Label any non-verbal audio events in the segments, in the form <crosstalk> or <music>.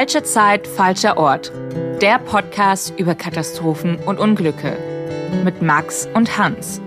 Falsche Zeit, falscher Ort. Der Podcast über Katastrophen und Unglücke. Mit Max und Hans.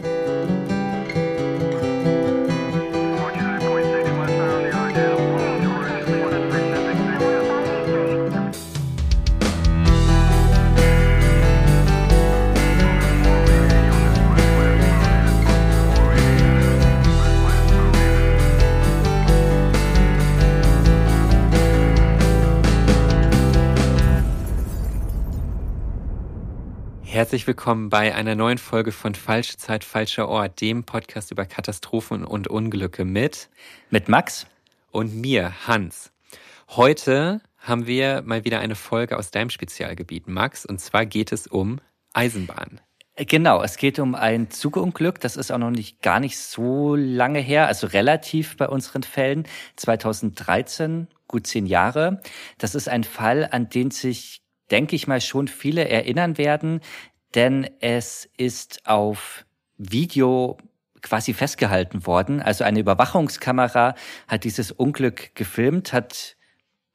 Herzlich willkommen bei einer neuen Folge von Falsche Zeit, falscher Ort, dem Podcast über Katastrophen und Unglücke mit mit Max und mir, Hans. Heute haben wir mal wieder eine Folge aus deinem Spezialgebiet, Max, und zwar geht es um Eisenbahn. Genau, es geht um ein Zugunglück. Das ist auch noch nicht gar nicht so lange her, also relativ bei unseren Fällen. 2013, gut zehn Jahre. Das ist ein Fall, an den sich denke ich mal, schon viele erinnern werden, denn es ist auf Video quasi festgehalten worden. Also eine Überwachungskamera hat dieses Unglück gefilmt, hat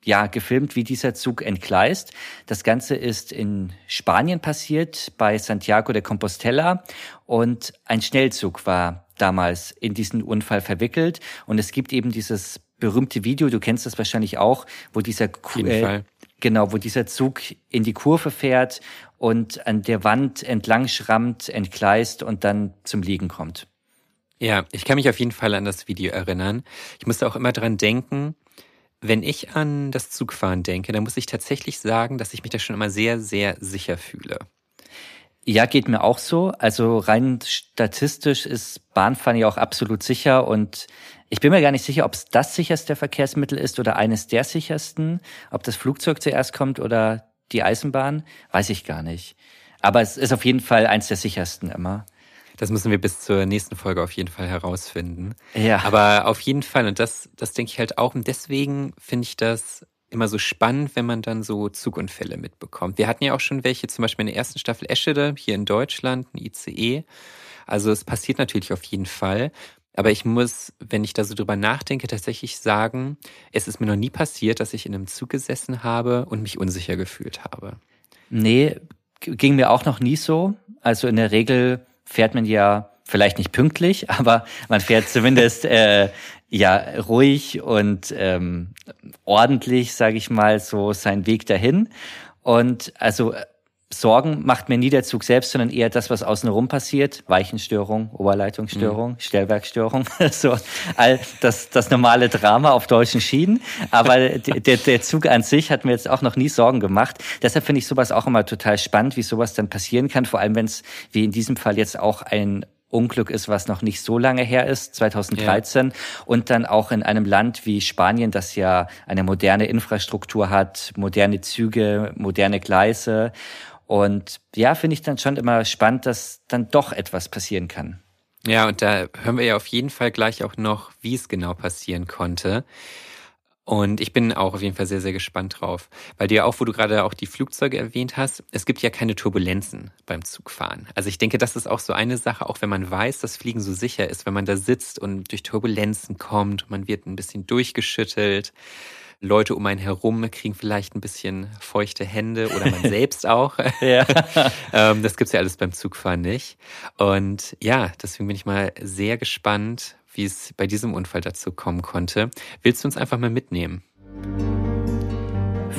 ja gefilmt, wie dieser Zug entgleist. Das Ganze ist in Spanien passiert, bei Santiago de Compostela und ein Schnellzug war damals in diesen Unfall verwickelt und es gibt eben dieses berühmte Video, du kennst das wahrscheinlich auch, wo dieser äh, Genau, wo dieser Zug in die Kurve fährt und an der Wand entlang schrammt, entgleist und dann zum Liegen kommt. Ja, ich kann mich auf jeden Fall an das Video erinnern. Ich musste auch immer dran denken, wenn ich an das Zugfahren denke, dann muss ich tatsächlich sagen, dass ich mich da schon immer sehr, sehr sicher fühle. Ja, geht mir auch so. Also rein statistisch ist Bahnfahren ja auch absolut sicher und ich bin mir gar nicht sicher, ob es das sicherste Verkehrsmittel ist oder eines der sichersten. Ob das Flugzeug zuerst kommt oder die Eisenbahn, weiß ich gar nicht. Aber es ist auf jeden Fall eins der sichersten immer. Das müssen wir bis zur nächsten Folge auf jeden Fall herausfinden. Ja. Aber auf jeden Fall, und das, das denke ich halt auch, und deswegen finde ich das immer so spannend, wenn man dann so Zugunfälle mitbekommt. Wir hatten ja auch schon welche, zum Beispiel in der ersten Staffel Eschede hier in Deutschland, ein ICE. Also es passiert natürlich auf jeden Fall. Aber ich muss, wenn ich da so drüber nachdenke, tatsächlich sagen, es ist mir noch nie passiert, dass ich in einem Zug gesessen habe und mich unsicher gefühlt habe. Nee, ging mir auch noch nie so. Also in der Regel fährt man ja vielleicht nicht pünktlich, <laughs> aber man fährt zumindest äh, ja ruhig und ähm, ordentlich, sage ich mal, so seinen Weg dahin. Und also Sorgen macht mir nie der Zug selbst, sondern eher das, was außenrum passiert. Weichenstörung, Oberleitungsstörung, mhm. Stellwerkstörung, <laughs> so all das, das normale Drama auf deutschen Schienen. Aber der, der Zug an sich hat mir jetzt auch noch nie Sorgen gemacht. Deshalb finde ich sowas auch immer total spannend, wie sowas dann passieren kann. Vor allem, wenn es wie in diesem Fall jetzt auch ein Unglück ist, was noch nicht so lange her ist, 2013, ja. und dann auch in einem Land wie Spanien, das ja eine moderne Infrastruktur hat, moderne Züge, moderne Gleise und ja, finde ich dann schon immer spannend, dass dann doch etwas passieren kann. Ja, und da hören wir ja auf jeden Fall gleich auch noch, wie es genau passieren konnte. Und ich bin auch auf jeden Fall sehr, sehr gespannt drauf. Weil ja auch, wo du gerade auch die Flugzeuge erwähnt hast, es gibt ja keine Turbulenzen beim Zugfahren. Also ich denke, das ist auch so eine Sache, auch wenn man weiß, dass Fliegen so sicher ist, wenn man da sitzt und durch Turbulenzen kommt, man wird ein bisschen durchgeschüttelt Leute um einen herum kriegen vielleicht ein bisschen feuchte Hände oder man <laughs> selbst auch. ja. <laughs> ähm, das gibt's ja alles beim Zugfahren nicht. Und ja, deswegen bin ich mal sehr gespannt, wie es bei diesem Unfall dazu kommen konnte. Willst du uns einfach mal mitnehmen?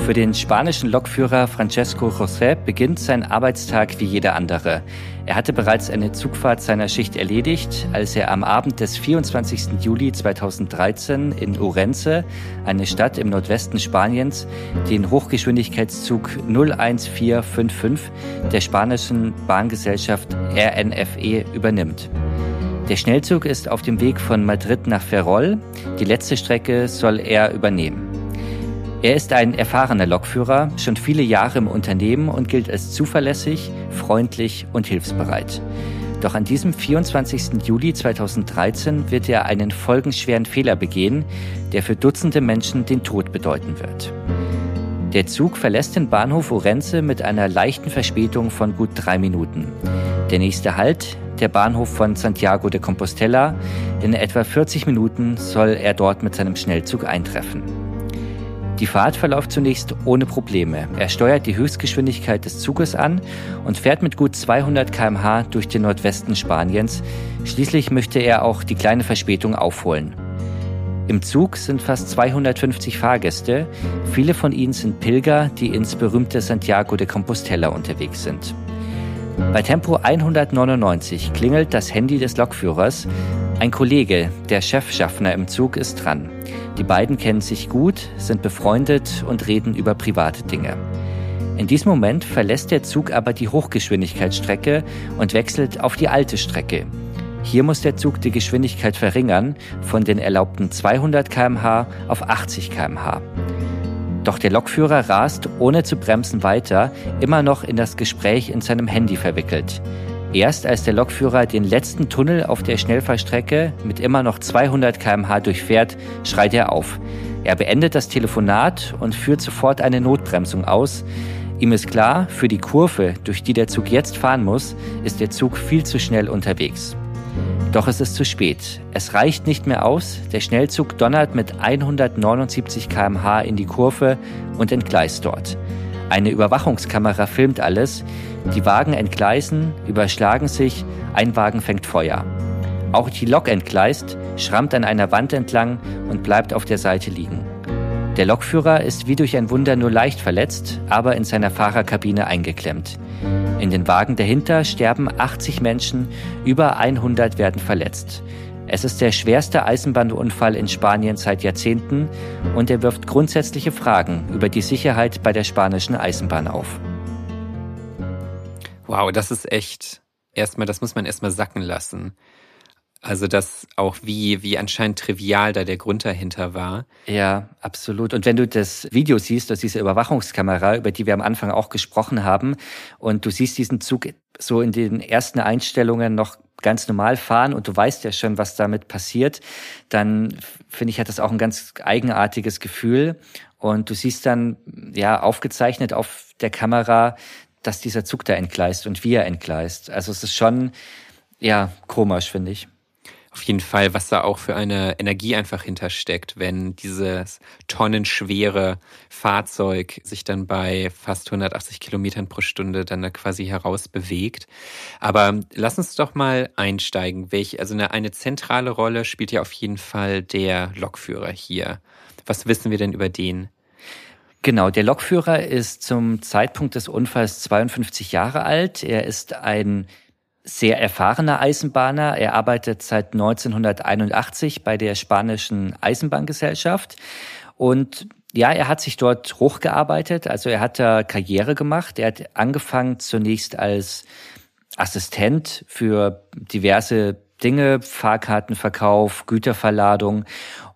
Für den spanischen Lokführer Francesco José beginnt sein Arbeitstag wie jeder andere. Er hatte bereits eine Zugfahrt seiner Schicht erledigt, als er am Abend des 24. Juli 2013 in Urense, eine Stadt im Nordwesten Spaniens, den Hochgeschwindigkeitszug 01455 der spanischen Bahngesellschaft RNFE übernimmt. Der Schnellzug ist auf dem Weg von Madrid nach Ferrol. Die letzte Strecke soll er übernehmen. Er ist ein erfahrener Lokführer, schon viele Jahre im Unternehmen und gilt als zuverlässig, freundlich und hilfsbereit. Doch an diesem 24. Juli 2013 wird er einen folgenschweren Fehler begehen, der für Dutzende Menschen den Tod bedeuten wird. Der Zug verlässt den Bahnhof Orense mit einer leichten Verspätung von gut drei Minuten. Der nächste Halt, der Bahnhof von Santiago de Compostela. In etwa 40 Minuten soll er dort mit seinem Schnellzug eintreffen. Die Fahrt verläuft zunächst ohne Probleme. Er steuert die Höchstgeschwindigkeit des Zuges an und fährt mit gut 200 km/h durch den Nordwesten Spaniens. Schließlich möchte er auch die kleine Verspätung aufholen. Im Zug sind fast 250 Fahrgäste. Viele von ihnen sind Pilger, die ins berühmte Santiago de Compostela unterwegs sind. Bei Tempo 199 klingelt das Handy des Lokführers. Ein Kollege, der Chefschaffner im Zug, ist dran. Die beiden kennen sich gut, sind befreundet und reden über private Dinge. In diesem Moment verlässt der Zug aber die Hochgeschwindigkeitsstrecke und wechselt auf die alte Strecke. Hier muss der Zug die Geschwindigkeit verringern von den erlaubten 200 km/h auf 80 km/h. Doch der Lokführer rast ohne zu bremsen weiter, immer noch in das Gespräch in seinem Handy verwickelt. Erst als der Lokführer den letzten Tunnel auf der Schnellfahrstrecke mit immer noch 200 km/h durchfährt, schreit er auf. Er beendet das Telefonat und führt sofort eine Notbremsung aus. Ihm ist klar, für die Kurve, durch die der Zug jetzt fahren muss, ist der Zug viel zu schnell unterwegs. Doch es ist zu spät. Es reicht nicht mehr aus. Der Schnellzug donnert mit 179 km/h in die Kurve und entgleist dort. Eine Überwachungskamera filmt alles. Die Wagen entgleisen, überschlagen sich, ein Wagen fängt Feuer. Auch die Lok entgleist, schrammt an einer Wand entlang und bleibt auf der Seite liegen. Der Lokführer ist wie durch ein Wunder nur leicht verletzt, aber in seiner Fahrerkabine eingeklemmt. In den Wagen dahinter sterben 80 Menschen, über 100 werden verletzt. Es ist der schwerste Eisenbahnunfall in Spanien seit Jahrzehnten und er wirft grundsätzliche Fragen über die Sicherheit bei der spanischen Eisenbahn auf. Wow, das ist echt erstmal, das muss man erstmal sacken lassen. Also das auch wie, wie anscheinend trivial da der Grund dahinter war. Ja, absolut. Und wenn du das Video siehst, aus dieser Überwachungskamera, über die wir am Anfang auch gesprochen haben, und du siehst diesen Zug so in den ersten Einstellungen noch ganz normal fahren und du weißt ja schon, was damit passiert, dann finde ich, hat das auch ein ganz eigenartiges Gefühl. Und du siehst dann, ja, aufgezeichnet auf der Kamera, dass dieser Zug da entgleist und wie er entgleist. Also es ist schon, ja, komisch, finde ich auf jeden Fall, was da auch für eine Energie einfach hintersteckt, wenn dieses tonnenschwere Fahrzeug sich dann bei fast 180 Kilometern pro Stunde dann da quasi heraus bewegt. Aber lass uns doch mal einsteigen. Welche, also eine, eine zentrale Rolle spielt ja auf jeden Fall der Lokführer hier. Was wissen wir denn über den? Genau, der Lokführer ist zum Zeitpunkt des Unfalls 52 Jahre alt. Er ist ein sehr erfahrener Eisenbahner. Er arbeitet seit 1981 bei der spanischen Eisenbahngesellschaft und ja, er hat sich dort hochgearbeitet, also er hat da Karriere gemacht. Er hat angefangen zunächst als Assistent für diverse Dinge, Fahrkartenverkauf, Güterverladung.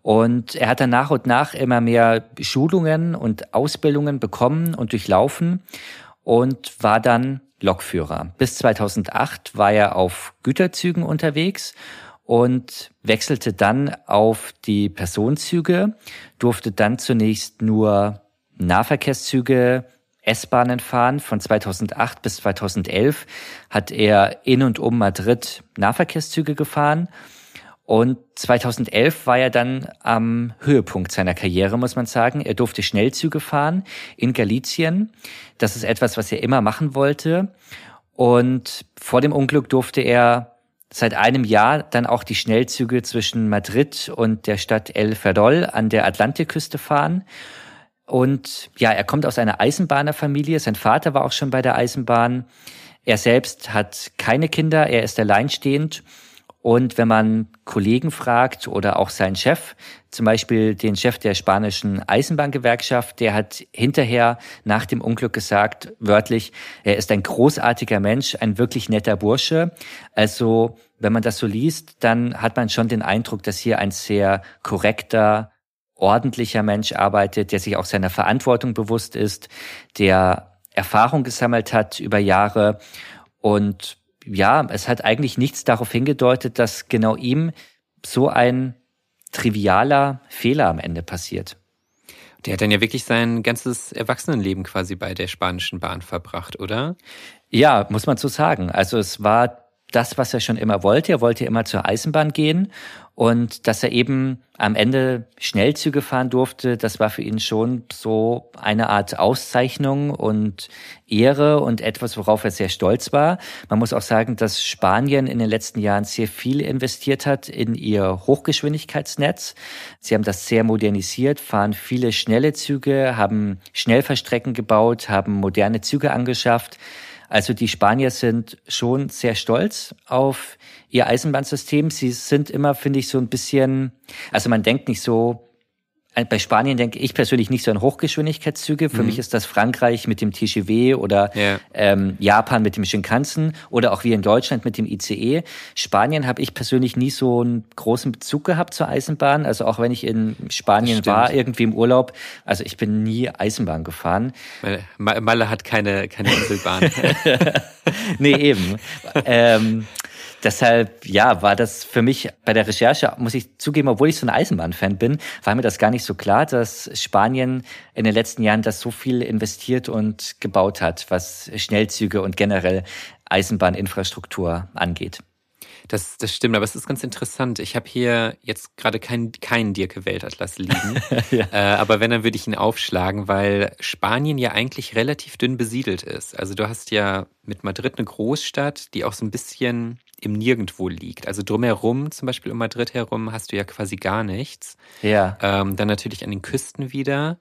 Und er hat dann nach und nach immer mehr Schulungen und Ausbildungen bekommen und durchlaufen und war dann Lokführer. Bis 2008 war er auf Güterzügen unterwegs und wechselte dann auf die Personenzüge, durfte dann zunächst nur Nahverkehrszüge, S-Bahnen fahren. Von 2008 bis 2011 hat er in und um Madrid Nahverkehrszüge gefahren und 2011 war er dann am Höhepunkt seiner Karriere, muss man sagen. Er durfte Schnellzüge fahren in Galizien. Das ist etwas, was er immer machen wollte. Und vor dem Unglück durfte er seit einem Jahr dann auch die Schnellzüge zwischen Madrid und der Stadt El Ferdol an der Atlantikküste fahren. Und ja, er kommt aus einer Eisenbahnerfamilie. Sein Vater war auch schon bei der Eisenbahn. Er selbst hat keine Kinder. Er ist alleinstehend und wenn man Kollegen fragt oder auch seinen Chef, zum Beispiel den Chef der spanischen Eisenbahngewerkschaft, der hat hinterher nach dem Unglück gesagt, wörtlich, er ist ein großartiger Mensch, ein wirklich netter Bursche. Also wenn man das so liest, dann hat man schon den Eindruck, dass hier ein sehr korrekter, ordentlicher Mensch arbeitet, der sich auch seiner Verantwortung bewusst ist, der Erfahrung gesammelt hat über Jahre und ja, es hat eigentlich nichts darauf hingedeutet, dass genau ihm so ein trivialer Fehler am Ende passiert. Der hat dann ja wirklich sein ganzes Erwachsenenleben quasi bei der spanischen Bahn verbracht, oder? Ja, muss man so sagen. Also es war das, was er schon immer wollte. Er wollte immer zur Eisenbahn gehen und dass er eben am Ende Schnellzüge fahren durfte, das war für ihn schon so eine Art Auszeichnung und Ehre und etwas, worauf er sehr stolz war. Man muss auch sagen, dass Spanien in den letzten Jahren sehr viel investiert hat in ihr Hochgeschwindigkeitsnetz. Sie haben das sehr modernisiert, fahren viele schnelle Züge, haben Schnellverstrecken gebaut, haben moderne Züge angeschafft. Also die Spanier sind schon sehr stolz auf ihr Eisenbahnsystem. Sie sind immer, finde ich, so ein bisschen, also man denkt nicht so, bei Spanien denke ich persönlich nicht so an Hochgeschwindigkeitszüge. Für mhm. mich ist das Frankreich mit dem TGV oder ja. ähm, Japan mit dem Shinkansen oder auch wie in Deutschland mit dem ICE. Spanien habe ich persönlich nie so einen großen Bezug gehabt zur Eisenbahn. Also auch wenn ich in Spanien war, irgendwie im Urlaub, also ich bin nie Eisenbahn gefahren. Malle hat keine, keine Inselbahn. <laughs> nee, eben. ähm, Deshalb, ja, war das für mich bei der Recherche, muss ich zugeben, obwohl ich so ein Eisenbahnfan bin, war mir das gar nicht so klar, dass Spanien in den letzten Jahren das so viel investiert und gebaut hat, was Schnellzüge und generell Eisenbahninfrastruktur angeht. Das, das stimmt, aber es ist ganz interessant. Ich habe hier jetzt gerade keinen kein Dirke Weltatlas liegen. <laughs> ja. äh, aber wenn, dann würde ich ihn aufschlagen, weil Spanien ja eigentlich relativ dünn besiedelt ist. Also du hast ja mit Madrid eine Großstadt, die auch so ein bisschen im Nirgendwo liegt. Also drumherum, zum Beispiel um Madrid herum, hast du ja quasi gar nichts. Ja. Ähm, dann natürlich an den Küsten wieder.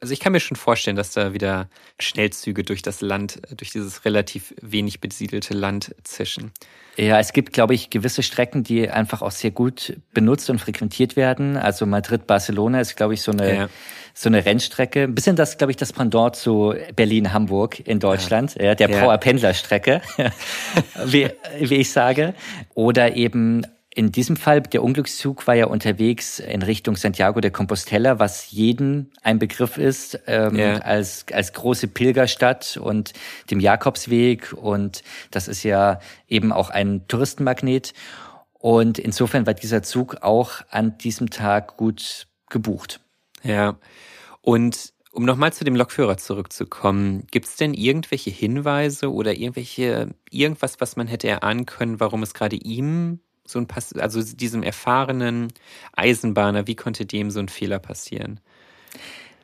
Also ich kann mir schon vorstellen, dass da wieder Schnellzüge durch das Land, durch dieses relativ wenig besiedelte Land zischen. Ja, es gibt, glaube ich, gewisse Strecken, die einfach auch sehr gut benutzt und frequentiert werden. Also Madrid-Barcelona ist, glaube ich, so eine, ja. so eine Rennstrecke. Ein bisschen das, glaube ich, das Pendant zu Berlin-Hamburg in Deutschland, ja, der ja. Power-Pendler-Strecke, <laughs> wie, wie ich sage. Oder eben in diesem Fall, der Unglückszug war ja unterwegs in Richtung Santiago de Compostela, was jeden ein Begriff ist, ähm, yeah. als, als große Pilgerstadt und dem Jakobsweg. Und das ist ja eben auch ein Touristenmagnet. Und insofern war dieser Zug auch an diesem Tag gut gebucht. Ja. Und um nochmal zu dem Lokführer zurückzukommen, gibt es denn irgendwelche Hinweise oder irgendwelche, irgendwas, was man hätte erahnen können, warum es gerade ihm so ein Pass also diesem erfahrenen Eisenbahner, wie konnte dem so ein Fehler passieren?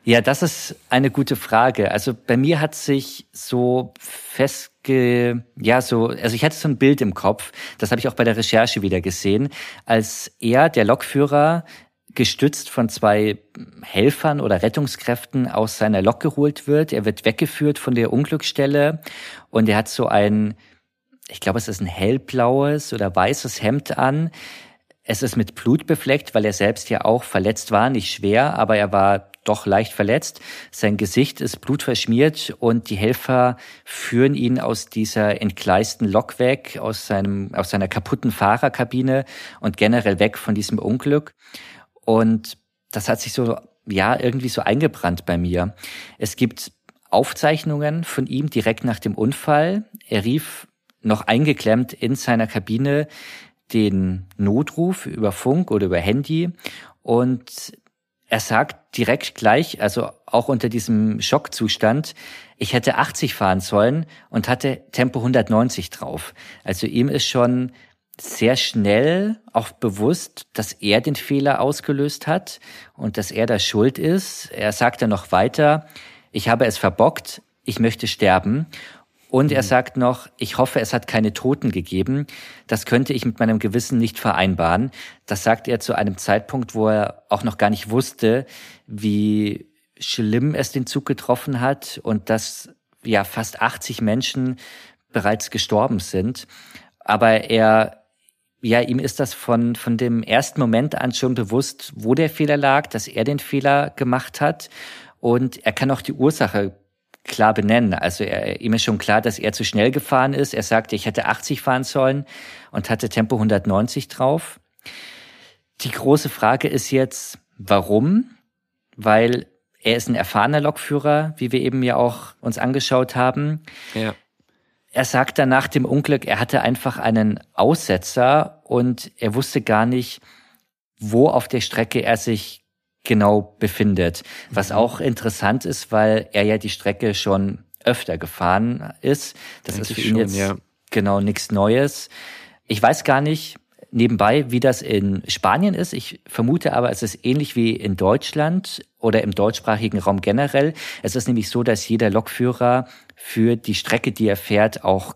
Ja, das ist eine gute Frage. Also bei mir hat sich so festge, ja, so, also ich hatte so ein Bild im Kopf, das habe ich auch bei der Recherche wieder gesehen, als er, der Lokführer, gestützt von zwei Helfern oder Rettungskräften aus seiner Lok geholt wird. Er wird weggeführt von der Unglücksstelle und er hat so ein ich glaube, es ist ein hellblaues oder weißes Hemd an. Es ist mit Blut befleckt, weil er selbst ja auch verletzt war, nicht schwer, aber er war doch leicht verletzt. Sein Gesicht ist blutverschmiert und die Helfer führen ihn aus dieser entgleisten Lok weg, aus seinem, aus seiner kaputten Fahrerkabine und generell weg von diesem Unglück. Und das hat sich so, ja, irgendwie so eingebrannt bei mir. Es gibt Aufzeichnungen von ihm direkt nach dem Unfall. Er rief noch eingeklemmt in seiner Kabine den Notruf über Funk oder über Handy und er sagt direkt gleich, also auch unter diesem Schockzustand, ich hätte 80 fahren sollen und hatte Tempo 190 drauf. Also ihm ist schon sehr schnell auch bewusst, dass er den Fehler ausgelöst hat und dass er da schuld ist. Er sagt dann noch weiter, ich habe es verbockt, ich möchte sterben. Und er mhm. sagt noch, ich hoffe, es hat keine Toten gegeben. Das könnte ich mit meinem Gewissen nicht vereinbaren. Das sagt er zu einem Zeitpunkt, wo er auch noch gar nicht wusste, wie schlimm es den Zug getroffen hat und dass ja fast 80 Menschen bereits gestorben sind. Aber er, ja, ihm ist das von, von dem ersten Moment an schon bewusst, wo der Fehler lag, dass er den Fehler gemacht hat. Und er kann auch die Ursache klar benennen. Also er, ihm ist schon klar, dass er zu schnell gefahren ist. Er sagte, ich hätte 80 fahren sollen und hatte Tempo 190 drauf. Die große Frage ist jetzt, warum? Weil er ist ein erfahrener Lokführer, wie wir eben ja auch uns angeschaut haben. Ja. Er sagt dann nach dem Unglück, er hatte einfach einen Aussetzer und er wusste gar nicht, wo auf der Strecke er sich genau befindet. Was mhm. auch interessant ist, weil er ja die Strecke schon öfter gefahren ist. Das Eigentlich ist für ihn schon, jetzt ja. genau nichts Neues. Ich weiß gar nicht nebenbei, wie das in Spanien ist. Ich vermute aber, es ist ähnlich wie in Deutschland oder im deutschsprachigen Raum generell. Es ist nämlich so, dass jeder Lokführer für die Strecke, die er fährt, auch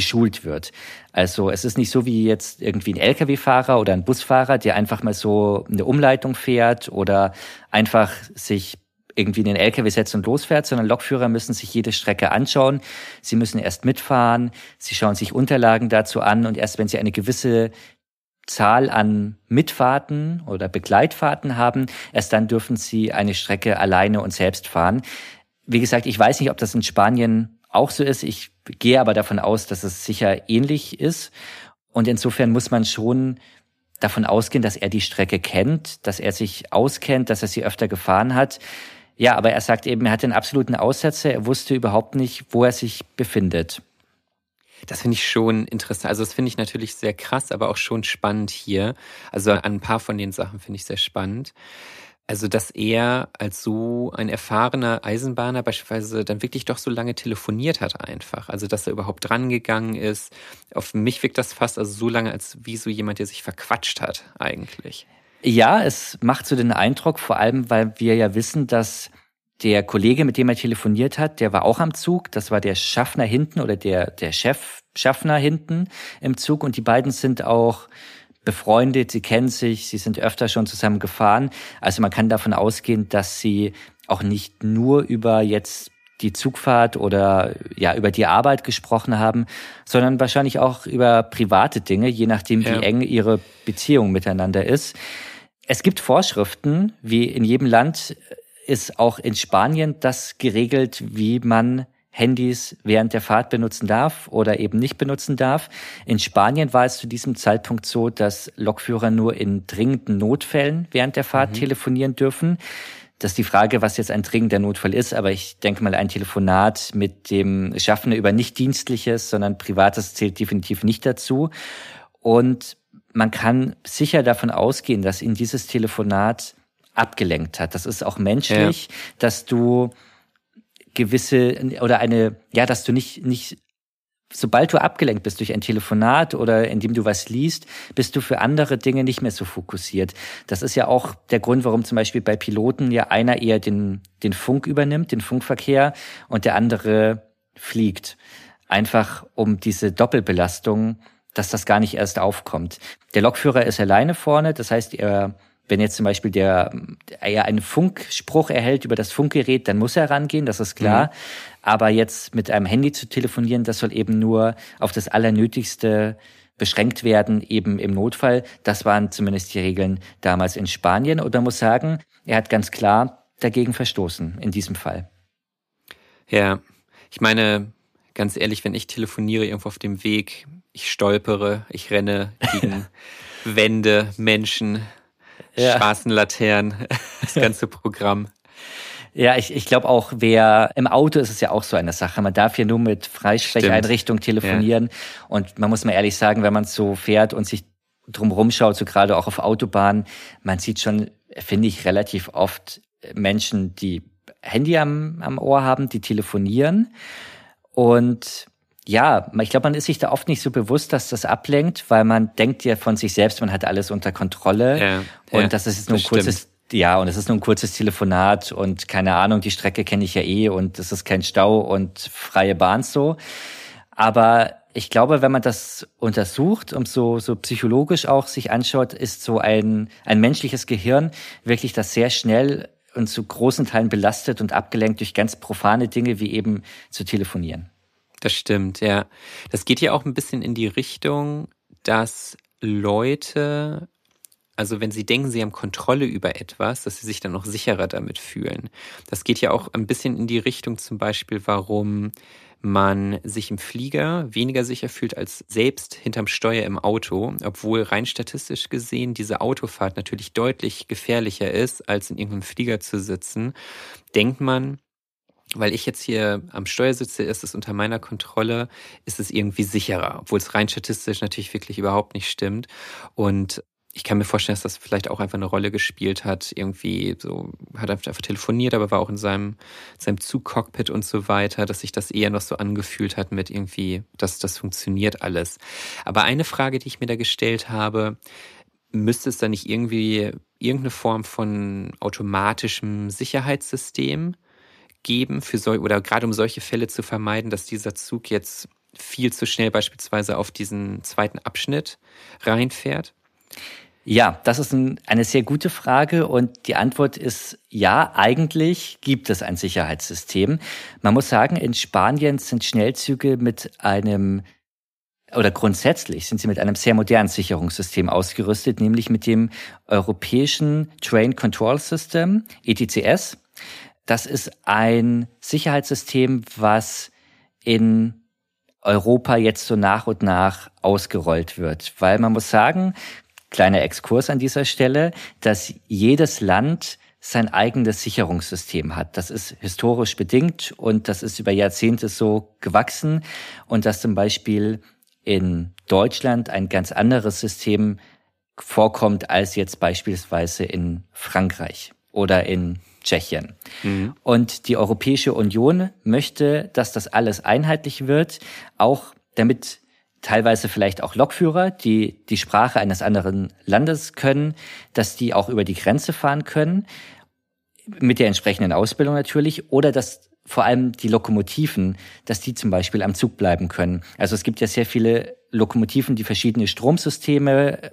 geschult wird. Also es ist nicht so wie jetzt irgendwie ein Lkw-Fahrer oder ein Busfahrer, der einfach mal so eine Umleitung fährt oder einfach sich irgendwie in den LKW setzt und losfährt, sondern Lokführer müssen sich jede Strecke anschauen. Sie müssen erst mitfahren, sie schauen sich Unterlagen dazu an und erst wenn sie eine gewisse Zahl an Mitfahrten oder Begleitfahrten haben, erst dann dürfen sie eine Strecke alleine und selbst fahren. Wie gesagt, ich weiß nicht, ob das in Spanien auch so ist. Ich gehe aber davon aus, dass es sicher ähnlich ist. Und insofern muss man schon davon ausgehen, dass er die Strecke kennt, dass er sich auskennt, dass er sie öfter gefahren hat. Ja, aber er sagt eben, er hat den absoluten Aussetzer, er wusste überhaupt nicht, wo er sich befindet. Das finde ich schon interessant. Also das finde ich natürlich sehr krass, aber auch schon spannend hier. Also an ein paar von den Sachen finde ich sehr spannend. Also, dass er als so ein erfahrener Eisenbahner beispielsweise dann wirklich doch so lange telefoniert hat einfach. Also, dass er überhaupt drangegangen ist. Auf mich wirkt das fast also so lange als wie so jemand, der sich verquatscht hat eigentlich. Ja, es macht so den Eindruck, vor allem, weil wir ja wissen, dass der Kollege, mit dem er telefoniert hat, der war auch am Zug. Das war der Schaffner hinten oder der, der Chef Schaffner hinten im Zug. Und die beiden sind auch befreundet, sie kennen sich, sie sind öfter schon zusammen gefahren. Also man kann davon ausgehen, dass sie auch nicht nur über jetzt die Zugfahrt oder ja über die Arbeit gesprochen haben, sondern wahrscheinlich auch über private Dinge, je nachdem, wie ja. eng ihre Beziehung miteinander ist. Es gibt Vorschriften, wie in jedem Land ist auch in Spanien das geregelt, wie man Handys während der Fahrt benutzen darf oder eben nicht benutzen darf. In Spanien war es zu diesem Zeitpunkt so, dass Lokführer nur in dringenden Notfällen während der Fahrt mhm. telefonieren dürfen. Das ist die Frage, was jetzt ein dringender Notfall ist, aber ich denke mal, ein Telefonat mit dem Schaffner über nicht dienstliches, sondern privates zählt definitiv nicht dazu. Und man kann sicher davon ausgehen, dass ihn dieses Telefonat abgelenkt hat. Das ist auch menschlich, ja. dass du gewisse oder eine, ja, dass du nicht, nicht, sobald du abgelenkt bist durch ein Telefonat oder indem du was liest, bist du für andere Dinge nicht mehr so fokussiert. Das ist ja auch der Grund, warum zum Beispiel bei Piloten ja einer eher den, den Funk übernimmt, den Funkverkehr und der andere fliegt. Einfach um diese Doppelbelastung, dass das gar nicht erst aufkommt. Der Lokführer ist alleine vorne, das heißt, er wenn jetzt zum Beispiel der, er einen Funkspruch erhält über das Funkgerät, dann muss er rangehen, das ist klar. Mhm. Aber jetzt mit einem Handy zu telefonieren, das soll eben nur auf das Allernötigste beschränkt werden, eben im Notfall. Das waren zumindest die Regeln damals in Spanien. Und man muss sagen, er hat ganz klar dagegen verstoßen in diesem Fall. Ja, ich meine, ganz ehrlich, wenn ich telefoniere irgendwo auf dem Weg, ich stolpere, ich renne gegen <laughs> Wände, Menschen, ja. Straßenlaternen, <laughs> das ganze Programm. Ja, ich, ich glaube auch, wer im Auto ist es ja auch so eine Sache. Man darf ja nur mit Freisprecheinrichtung telefonieren. Ja. Und man muss mal ehrlich sagen, wenn man so fährt und sich drumherum schaut, so gerade auch auf Autobahnen, man sieht schon, finde ich, relativ oft Menschen, die Handy am, am Ohr haben, die telefonieren. Und ja, ich glaube, man ist sich da oft nicht so bewusst, dass das ablenkt, weil man denkt ja von sich selbst, man hat alles unter Kontrolle. Ja, und ja, das ist jetzt nur ein kurzes, ja, und es ist nur ein kurzes Telefonat und keine Ahnung, die Strecke kenne ich ja eh und es ist kein Stau und freie Bahn so. Aber ich glaube, wenn man das untersucht und so, so psychologisch auch sich anschaut, ist so ein, ein menschliches Gehirn wirklich das sehr schnell und zu großen Teilen belastet und abgelenkt durch ganz profane Dinge wie eben zu telefonieren. Das stimmt, ja. Das geht ja auch ein bisschen in die Richtung, dass Leute, also wenn sie denken, sie haben Kontrolle über etwas, dass sie sich dann auch sicherer damit fühlen. Das geht ja auch ein bisschen in die Richtung zum Beispiel, warum man sich im Flieger weniger sicher fühlt als selbst hinterm Steuer im Auto, obwohl rein statistisch gesehen diese Autofahrt natürlich deutlich gefährlicher ist, als in irgendeinem Flieger zu sitzen, denkt man, weil ich jetzt hier am Steuer sitze, ist es unter meiner Kontrolle, ist es irgendwie sicherer, obwohl es rein statistisch natürlich wirklich überhaupt nicht stimmt. Und ich kann mir vorstellen, dass das vielleicht auch einfach eine Rolle gespielt hat. Irgendwie so, hat einfach telefoniert, aber war auch in seinem, seinem Zugcockpit und so weiter, dass sich das eher noch so angefühlt hat mit irgendwie, dass das funktioniert alles. Aber eine Frage, die ich mir da gestellt habe, müsste es da nicht irgendwie irgendeine Form von automatischem Sicherheitssystem geben für sol oder gerade um solche Fälle zu vermeiden, dass dieser Zug jetzt viel zu schnell beispielsweise auf diesen zweiten Abschnitt reinfährt? Ja, das ist ein, eine sehr gute Frage und die Antwort ist ja, eigentlich gibt es ein Sicherheitssystem. Man muss sagen, in Spanien sind Schnellzüge mit einem oder grundsätzlich sind sie mit einem sehr modernen Sicherungssystem ausgerüstet, nämlich mit dem europäischen Train Control System, ETCS. Das ist ein Sicherheitssystem, was in Europa jetzt so nach und nach ausgerollt wird. Weil man muss sagen, kleiner Exkurs an dieser Stelle, dass jedes Land sein eigenes Sicherungssystem hat. Das ist historisch bedingt und das ist über Jahrzehnte so gewachsen und dass zum Beispiel in Deutschland ein ganz anderes System vorkommt als jetzt beispielsweise in Frankreich oder in Tschechien. Mhm. Und die Europäische Union möchte, dass das alles einheitlich wird, auch damit teilweise vielleicht auch Lokführer, die die Sprache eines anderen Landes können, dass die auch über die Grenze fahren können, mit der entsprechenden Ausbildung natürlich, oder dass vor allem die Lokomotiven, dass die zum Beispiel am Zug bleiben können. Also es gibt ja sehr viele Lokomotiven, die verschiedene Stromsysteme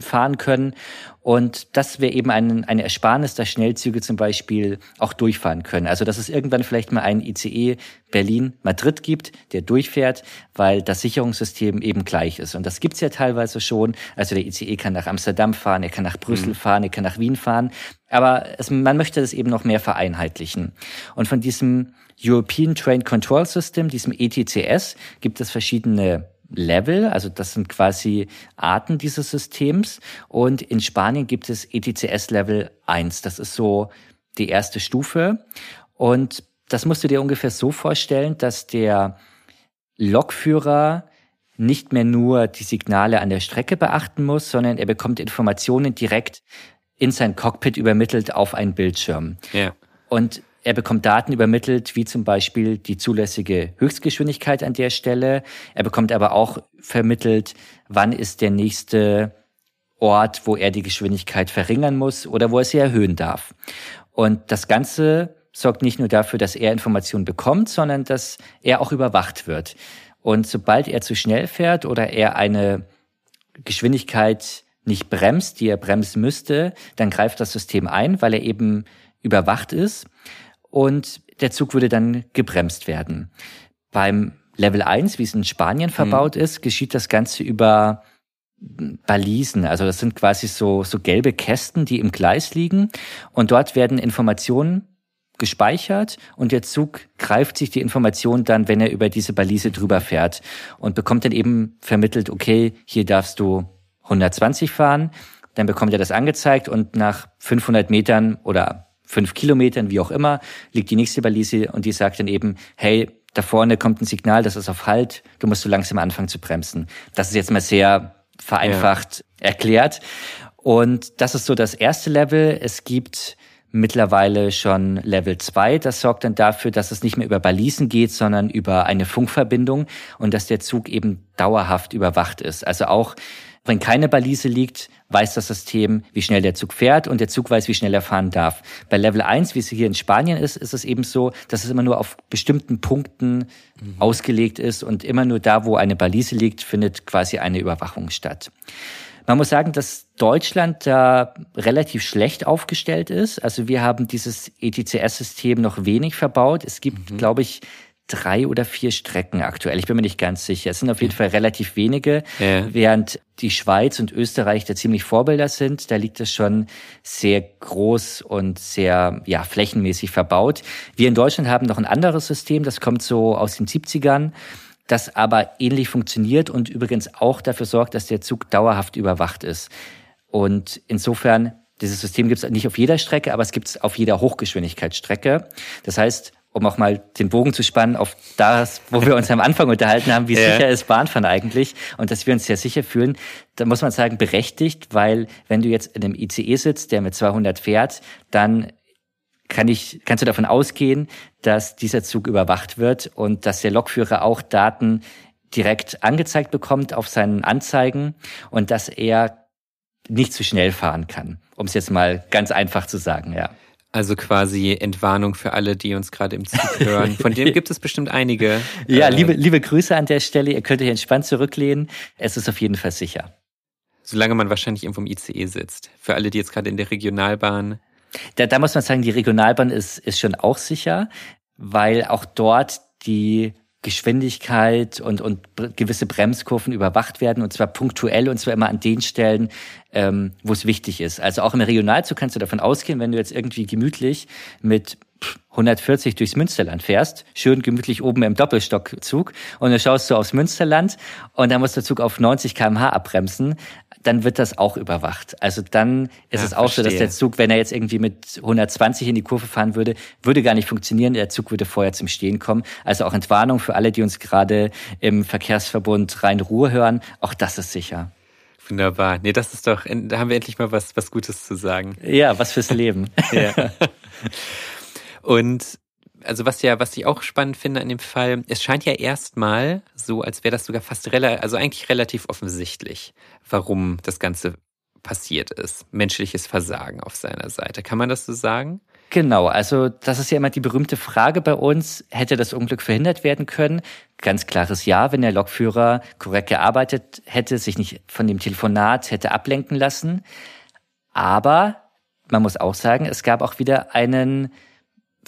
fahren können. Und das wäre eben ein, eine Ersparnis, dass Schnellzüge zum Beispiel auch durchfahren können. Also dass es irgendwann vielleicht mal einen ICE Berlin-Madrid gibt, der durchfährt, weil das Sicherungssystem eben gleich ist. Und das gibt's ja teilweise schon. Also der ICE kann nach Amsterdam fahren, er kann nach Brüssel mhm. fahren, er kann nach Wien fahren. Aber es, man möchte das eben noch mehr vereinheitlichen. Und von diesem European Train Control System, diesem ETCS, gibt es verschiedene Level, also das sind quasi Arten dieses Systems. Und in Spanien gibt es ETCS Level 1. Das ist so die erste Stufe. Und das musst du dir ungefähr so vorstellen, dass der Lokführer nicht mehr nur die Signale an der Strecke beachten muss, sondern er bekommt Informationen direkt in sein Cockpit übermittelt auf einen Bildschirm. Ja. Und er bekommt Daten übermittelt, wie zum Beispiel die zulässige Höchstgeschwindigkeit an der Stelle. Er bekommt aber auch vermittelt, wann ist der nächste Ort, wo er die Geschwindigkeit verringern muss oder wo er sie erhöhen darf. Und das Ganze sorgt nicht nur dafür, dass er Informationen bekommt, sondern dass er auch überwacht wird. Und sobald er zu schnell fährt oder er eine Geschwindigkeit nicht bremst, die er bremsen müsste, dann greift das System ein, weil er eben überwacht ist und der Zug würde dann gebremst werden. Beim Level 1, wie es in Spanien mhm. verbaut mhm. ist, geschieht das Ganze über Balisen. Also das sind quasi so, so gelbe Kästen, die im Gleis liegen. Und dort werden Informationen gespeichert und der Zug greift sich die Information dann, wenn er über diese Balise drüber fährt und bekommt dann eben vermittelt, okay, hier darfst du 120 fahren. Dann bekommt er das angezeigt und nach 500 Metern oder fünf Kilometern, wie auch immer, liegt die nächste Balise und die sagt dann eben, hey, da vorne kommt ein Signal, das ist auf Halt, du musst so langsam anfangen zu bremsen. Das ist jetzt mal sehr vereinfacht ja. erklärt. Und das ist so das erste Level. Es gibt mittlerweile schon Level 2. Das sorgt dann dafür, dass es nicht mehr über Balisen geht, sondern über eine Funkverbindung und dass der Zug eben dauerhaft überwacht ist. Also auch wenn keine Balise liegt, weiß das System, wie schnell der Zug fährt und der Zug weiß, wie schnell er fahren darf. Bei Level 1, wie es hier in Spanien ist, ist es eben so, dass es immer nur auf bestimmten Punkten mhm. ausgelegt ist und immer nur da, wo eine Balise liegt, findet quasi eine Überwachung statt. Man muss sagen, dass Deutschland da relativ schlecht aufgestellt ist. Also wir haben dieses ETCS-System noch wenig verbaut. Es gibt, mhm. glaube ich, drei oder vier Strecken aktuell. Ich bin mir nicht ganz sicher. Es sind auf jeden Fall relativ wenige, ja. während die Schweiz und Österreich da ziemlich Vorbilder sind. Da liegt es schon sehr groß und sehr ja, flächenmäßig verbaut. Wir in Deutschland haben noch ein anderes System, das kommt so aus den 70ern das aber ähnlich funktioniert und übrigens auch dafür sorgt, dass der Zug dauerhaft überwacht ist. Und insofern, dieses System gibt es nicht auf jeder Strecke, aber es gibt es auf jeder Hochgeschwindigkeitsstrecke. Das heißt, um auch mal den Bogen zu spannen auf das, wo wir uns am Anfang unterhalten haben, wie ja. sicher ist Bahnfahren eigentlich und dass wir uns sehr sicher fühlen, da muss man sagen, berechtigt, weil wenn du jetzt in einem ICE sitzt, der mit 200 fährt, dann kann ich, kannst du davon ausgehen, dass dieser Zug überwacht wird und dass der Lokführer auch Daten direkt angezeigt bekommt auf seinen Anzeigen und dass er nicht zu schnell fahren kann, um es jetzt mal ganz einfach zu sagen, ja. Also quasi Entwarnung für alle, die uns gerade im Zug hören. <laughs> Von denen gibt es bestimmt einige. Ja, äh, liebe, liebe Grüße an der Stelle. Ihr könnt euch entspannt zurücklehnen. Es ist auf jeden Fall sicher. Solange man wahrscheinlich irgendwo im ICE sitzt. Für alle, die jetzt gerade in der Regionalbahn. Da, da muss man sagen, die Regionalbahn ist, ist schon auch sicher, weil auch dort die Geschwindigkeit und, und gewisse Bremskurven überwacht werden und zwar punktuell und zwar immer an den Stellen, ähm, wo es wichtig ist. Also auch im Regionalzug kannst du davon ausgehen, wenn du jetzt irgendwie gemütlich mit 140 durchs Münsterland fährst, schön gemütlich oben im Doppelstockzug und dann schaust du aufs Münsterland und dann muss der Zug auf 90 kmh abbremsen, dann wird das auch überwacht. Also dann ist ja, es auch verstehe. so, dass der Zug, wenn er jetzt irgendwie mit 120 in die Kurve fahren würde, würde gar nicht funktionieren. Der Zug würde vorher zum Stehen kommen. Also auch Entwarnung für alle, die uns gerade im Verkehrsverbund Rhein-Ruhr hören. Auch das ist sicher. Wunderbar. Nee, das ist doch, da haben wir endlich mal was, was Gutes zu sagen. Ja, was fürs Leben. <laughs> ja. <laughs> Und also was ja, was ich auch spannend finde an dem Fall, es scheint ja erstmal so, als wäre das sogar fast relativ, also eigentlich relativ offensichtlich, warum das Ganze passiert ist. Menschliches Versagen auf seiner Seite. Kann man das so sagen? Genau, also das ist ja immer die berühmte Frage bei uns, hätte das Unglück verhindert werden können? Ganz klares Ja, wenn der Lokführer korrekt gearbeitet hätte, sich nicht von dem Telefonat hätte ablenken lassen. Aber man muss auch sagen, es gab auch wieder einen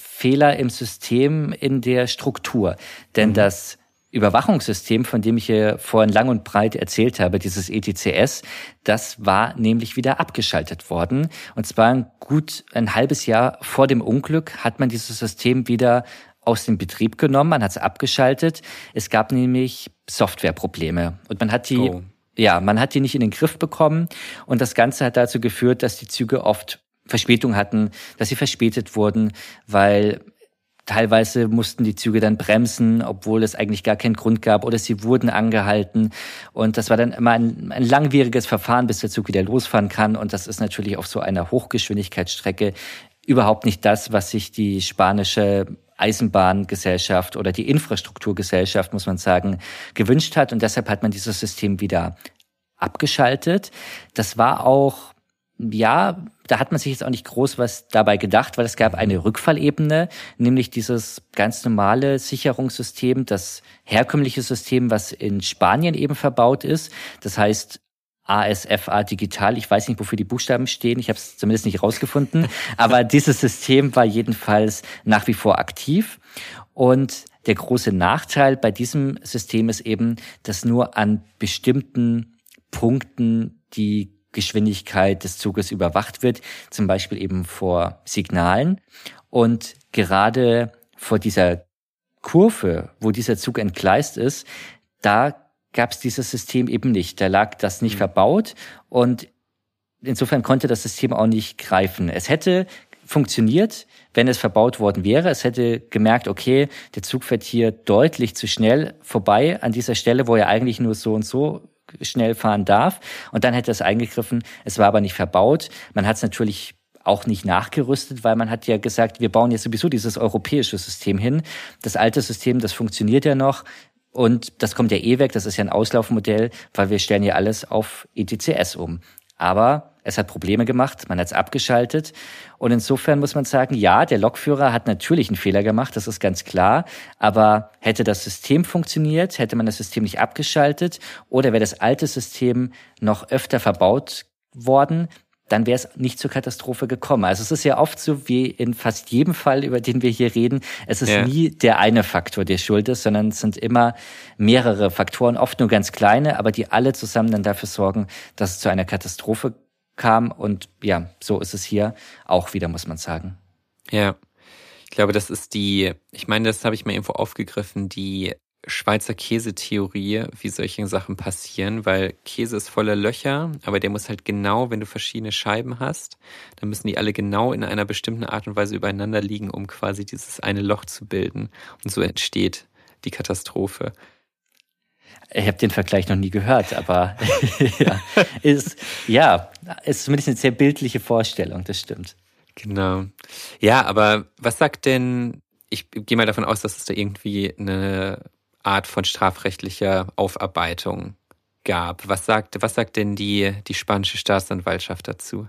Fehler im System in der Struktur. Denn mhm. das Überwachungssystem, von dem ich hier vorhin lang und breit erzählt habe, dieses ETCS, das war nämlich wieder abgeschaltet worden. Und zwar gut ein halbes Jahr vor dem Unglück hat man dieses System wieder aus dem Betrieb genommen, man hat es abgeschaltet. Es gab nämlich Softwareprobleme und man hat die oh. ja, man hat die nicht in den Griff bekommen und das Ganze hat dazu geführt, dass die Züge oft Verspätung hatten, dass sie verspätet wurden, weil teilweise mussten die Züge dann bremsen, obwohl es eigentlich gar keinen Grund gab, oder sie wurden angehalten. Und das war dann immer ein, ein langwieriges Verfahren, bis der Zug wieder losfahren kann. Und das ist natürlich auf so einer Hochgeschwindigkeitsstrecke überhaupt nicht das, was sich die spanische Eisenbahngesellschaft oder die Infrastrukturgesellschaft, muss man sagen, gewünscht hat. Und deshalb hat man dieses System wieder abgeschaltet. Das war auch ja, da hat man sich jetzt auch nicht groß was dabei gedacht, weil es gab eine Rückfallebene, nämlich dieses ganz normale Sicherungssystem, das herkömmliche System, was in Spanien eben verbaut ist. Das heißt ASFA Digital. Ich weiß nicht, wofür die Buchstaben stehen. Ich habe es zumindest nicht rausgefunden. <laughs> Aber dieses System war jedenfalls nach wie vor aktiv. Und der große Nachteil bei diesem System ist eben, dass nur an bestimmten Punkten die Geschwindigkeit des Zuges überwacht wird, zum Beispiel eben vor Signalen. Und gerade vor dieser Kurve, wo dieser Zug entgleist ist, da gab es dieses System eben nicht. Da lag das nicht mhm. verbaut und insofern konnte das System auch nicht greifen. Es hätte funktioniert, wenn es verbaut worden wäre. Es hätte gemerkt, okay, der Zug fährt hier deutlich zu schnell vorbei an dieser Stelle, wo er eigentlich nur so und so schnell fahren darf. Und dann hätte es eingegriffen. Es war aber nicht verbaut. Man hat es natürlich auch nicht nachgerüstet, weil man hat ja gesagt, wir bauen jetzt sowieso dieses europäische System hin. Das alte System, das funktioniert ja noch. Und das kommt ja eh weg, das ist ja ein Auslaufmodell, weil wir stellen ja alles auf ETCS um. Aber es hat Probleme gemacht, man hat es abgeschaltet. Und insofern muss man sagen, ja, der Lokführer hat natürlich einen Fehler gemacht, das ist ganz klar. Aber hätte das System funktioniert, hätte man das System nicht abgeschaltet oder wäre das alte System noch öfter verbaut worden, dann wäre es nicht zur Katastrophe gekommen. Also es ist ja oft so wie in fast jedem Fall, über den wir hier reden, es ist ja. nie der eine Faktor, der schuld ist, sondern es sind immer mehrere Faktoren, oft nur ganz kleine, aber die alle zusammen dann dafür sorgen, dass es zu einer Katastrophe kam. Und ja, so ist es hier auch wieder, muss man sagen. Ja. Ich glaube, das ist die, ich meine, das habe ich mal irgendwo aufgegriffen, die Schweizer Käsetheorie, wie solche Sachen passieren, weil Käse ist voller Löcher, aber der muss halt genau, wenn du verschiedene Scheiben hast, dann müssen die alle genau in einer bestimmten Art und Weise übereinander liegen, um quasi dieses eine Loch zu bilden. Und so entsteht die Katastrophe. Ich habe den Vergleich noch nie gehört, aber <laughs> ja, ist, ja, ist zumindest eine sehr bildliche Vorstellung, das stimmt. Genau. Ja, aber was sagt denn, ich gehe mal davon aus, dass es da irgendwie eine Art von strafrechtlicher Aufarbeitung gab. Was sagt, was sagt denn die, die spanische Staatsanwaltschaft dazu?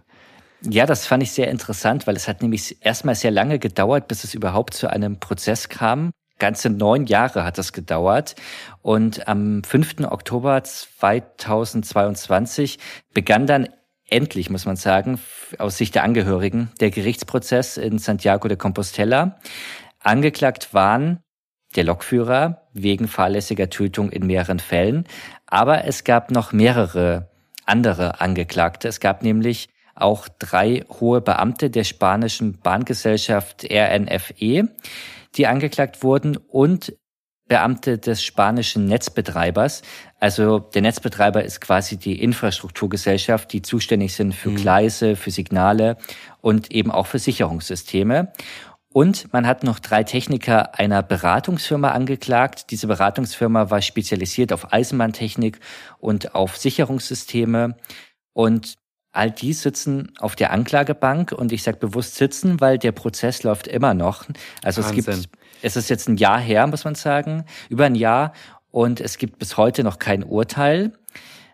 Ja, das fand ich sehr interessant, weil es hat nämlich erstmal sehr lange gedauert, bis es überhaupt zu einem Prozess kam. Ganze neun Jahre hat das gedauert. Und am 5. Oktober 2022 begann dann endlich, muss man sagen, aus Sicht der Angehörigen, der Gerichtsprozess in Santiago de Compostela. Angeklagt waren der Lokführer wegen fahrlässiger Tötung in mehreren Fällen. Aber es gab noch mehrere andere Angeklagte. Es gab nämlich auch drei hohe Beamte der spanischen Bahngesellschaft RNFE, die angeklagt wurden und Beamte des spanischen Netzbetreibers. Also der Netzbetreiber ist quasi die Infrastrukturgesellschaft, die zuständig sind für mhm. Gleise, für Signale und eben auch für Sicherungssysteme. Und man hat noch drei Techniker einer Beratungsfirma angeklagt. Diese Beratungsfirma war spezialisiert auf Eisenbahntechnik und auf Sicherungssysteme. Und all die sitzen auf der Anklagebank und ich sage bewusst sitzen, weil der Prozess läuft immer noch. Also Wahnsinn. es gibt, es ist jetzt ein Jahr her, muss man sagen, über ein Jahr und es gibt bis heute noch kein Urteil.